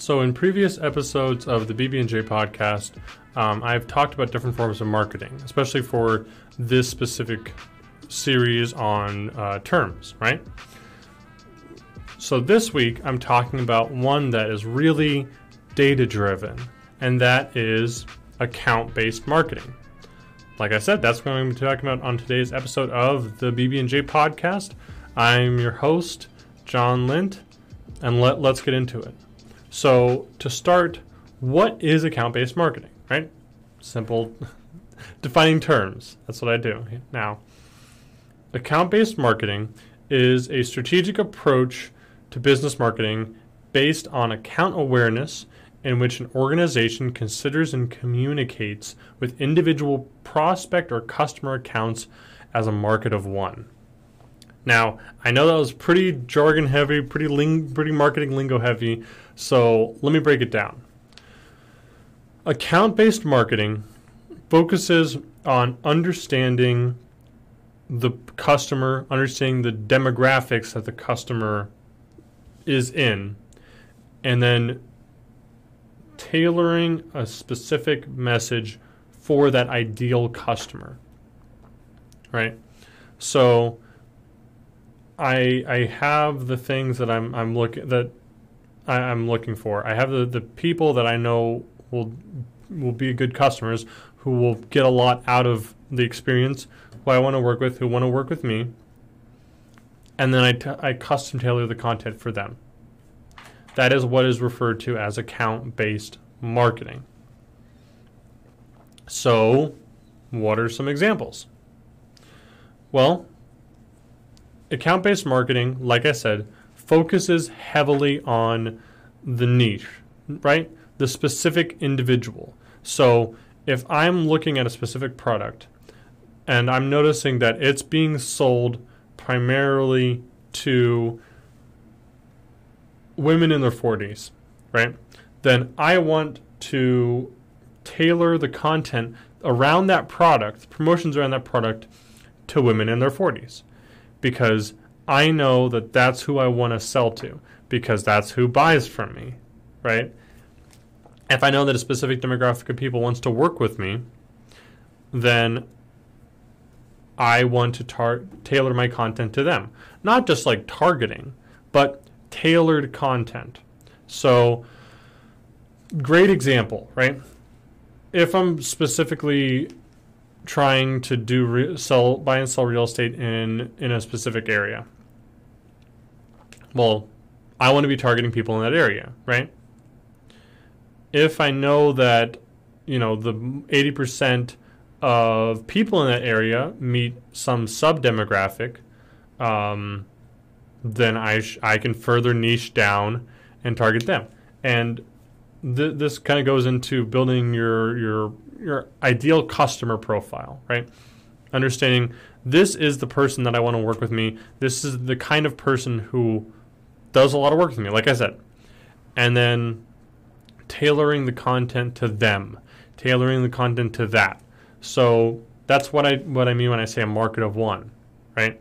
So, in previous episodes of the BB&J podcast, um, I've talked about different forms of marketing, especially for this specific series on uh, terms, right? So, this week I'm talking about one that is really data driven, and that is account based marketing. Like I said, that's what I'm going to be talking about on today's episode of the BB&J podcast. I'm your host, John Lint, and let, let's get into it. So, to start, what is account based marketing, right? Simple defining terms. That's what I do. Now, account based marketing is a strategic approach to business marketing based on account awareness in which an organization considers and communicates with individual prospect or customer accounts as a market of one. Now, I know that was pretty jargon heavy, pretty ling- pretty marketing lingo heavy, so let me break it down. Account-based marketing focuses on understanding the customer, understanding the demographics that the customer is in, and then tailoring a specific message for that ideal customer. Right? So I I have the things that I'm I'm looking that I, I'm looking for. I have the, the people that I know will will be good customers who will get a lot out of the experience, who I want to work with, who want to work with me, and then I, t- I custom tailor the content for them. That is what is referred to as account based marketing. So, what are some examples? Well, account based marketing, like I said, focuses heavily on the niche, right? The specific individual. So, if I'm looking at a specific product and I'm noticing that it's being sold primarily to women in their 40s, right? Then I want to tailor the content around that product, promotions around that product to women in their 40s because I know that that's who I want to sell to because that's who buys from me, right? If I know that a specific demographic of people wants to work with me, then I want to tar- tailor my content to them. Not just like targeting, but tailored content. So, great example, right? If I'm specifically trying to do re- sell buy and sell real estate in in a specific area, well, I want to be targeting people in that area, right? If I know that you know the 80% of people in that area meet some sub demographic, um, then I sh- I can further niche down and target them. And th- this kind of goes into building your your your ideal customer profile, right? Understanding this is the person that I want to work with me. This is the kind of person who does a lot of work with me, like I said. And then tailoring the content to them, tailoring the content to that. So that's what I what I mean when I say a market of one, right?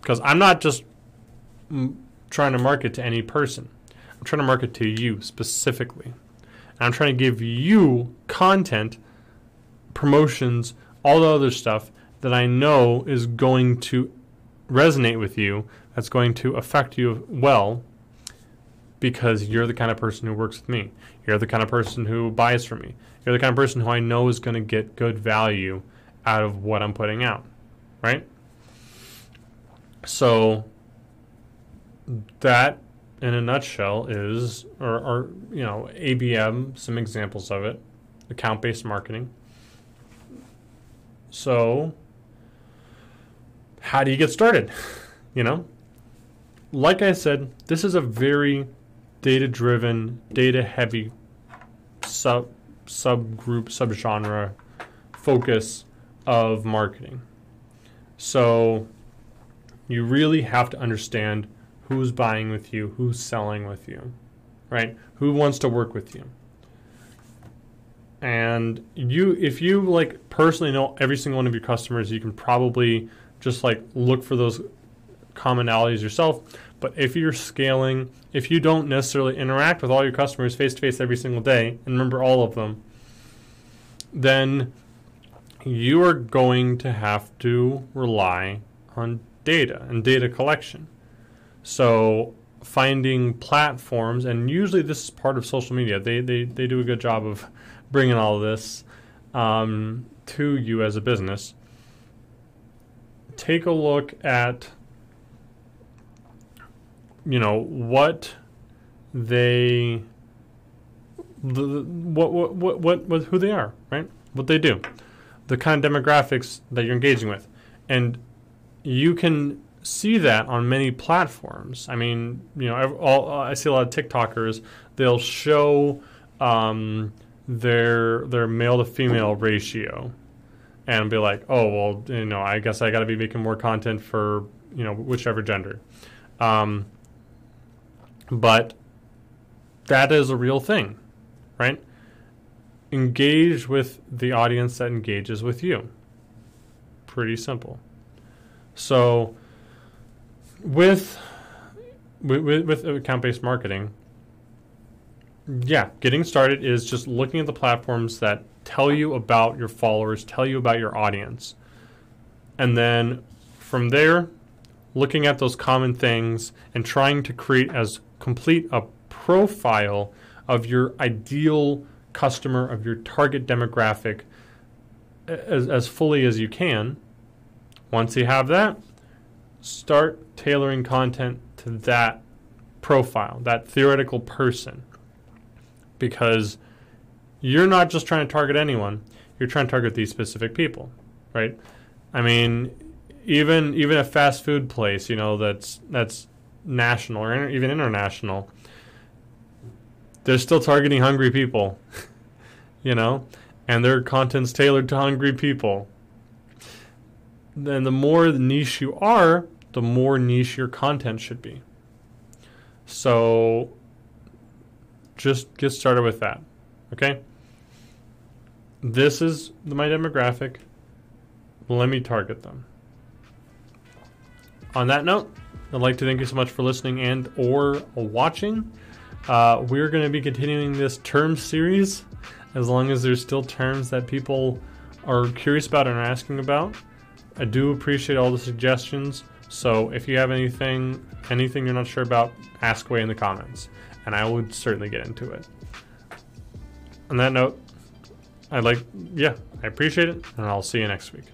Because I'm not just m- trying to market to any person. I'm trying to market to you specifically. And I'm trying to give you content, promotions, all the other stuff that I know is going to resonate with you, that's going to affect you well because you're the kind of person who works with me. You're the kind of person who buys from me. You're the kind of person who I know is going to get good value out of what I'm putting out, right? So that in a nutshell is or, or you know ABM some examples of it account based marketing so how do you get started you know like I said this is a very data driven data heavy sub subgroup subgenre focus of marketing so you really have to understand who's buying with you, who's selling with you, right? Who wants to work with you. And you if you like personally know every single one of your customers, you can probably just like look for those commonalities yourself. But if you're scaling, if you don't necessarily interact with all your customers face to face every single day, and remember all of them, then you are going to have to rely on data and data collection. So finding platforms, and usually this is part of social media. They they, they do a good job of bringing all this um, to you as a business. Take a look at you know what they the, what, what what what what who they are, right? What they do, the kind of demographics that you're engaging with, and you can see that on many platforms. I mean, you know, all, I see a lot of TikTokers. They'll show um, their their male to female ratio, and be like, oh well, you know, I guess I got to be making more content for you know whichever gender. Um, but that is a real thing, right? Engage with the audience that engages with you. Pretty simple. So, with with, with account-based marketing, yeah, getting started is just looking at the platforms that tell you about your followers, tell you about your audience, and then from there, looking at those common things and trying to create as complete a profile of your ideal customer, of your target demographic as, as fully as you can. Once you have that, start tailoring content to that profile, that theoretical person. Because you're not just trying to target anyone, you're trying to target these specific people, right? I mean, even even a fast food place, you know, that's that's national or even international, they're still targeting hungry people, you know, and their content's tailored to hungry people. Then the more niche you are, the more niche your content should be. So just get started with that. Okay? This is my demographic. Let me target them. On that note, I'd like to thank you so much for listening and or watching. Uh, we're going to be continuing this term series as long as there's still terms that people are curious about and are asking about. I do appreciate all the suggestions. So if you have anything, anything you're not sure about, ask away in the comments, and I would certainly get into it. On that note, I'd like, yeah, I appreciate it, and I'll see you next week.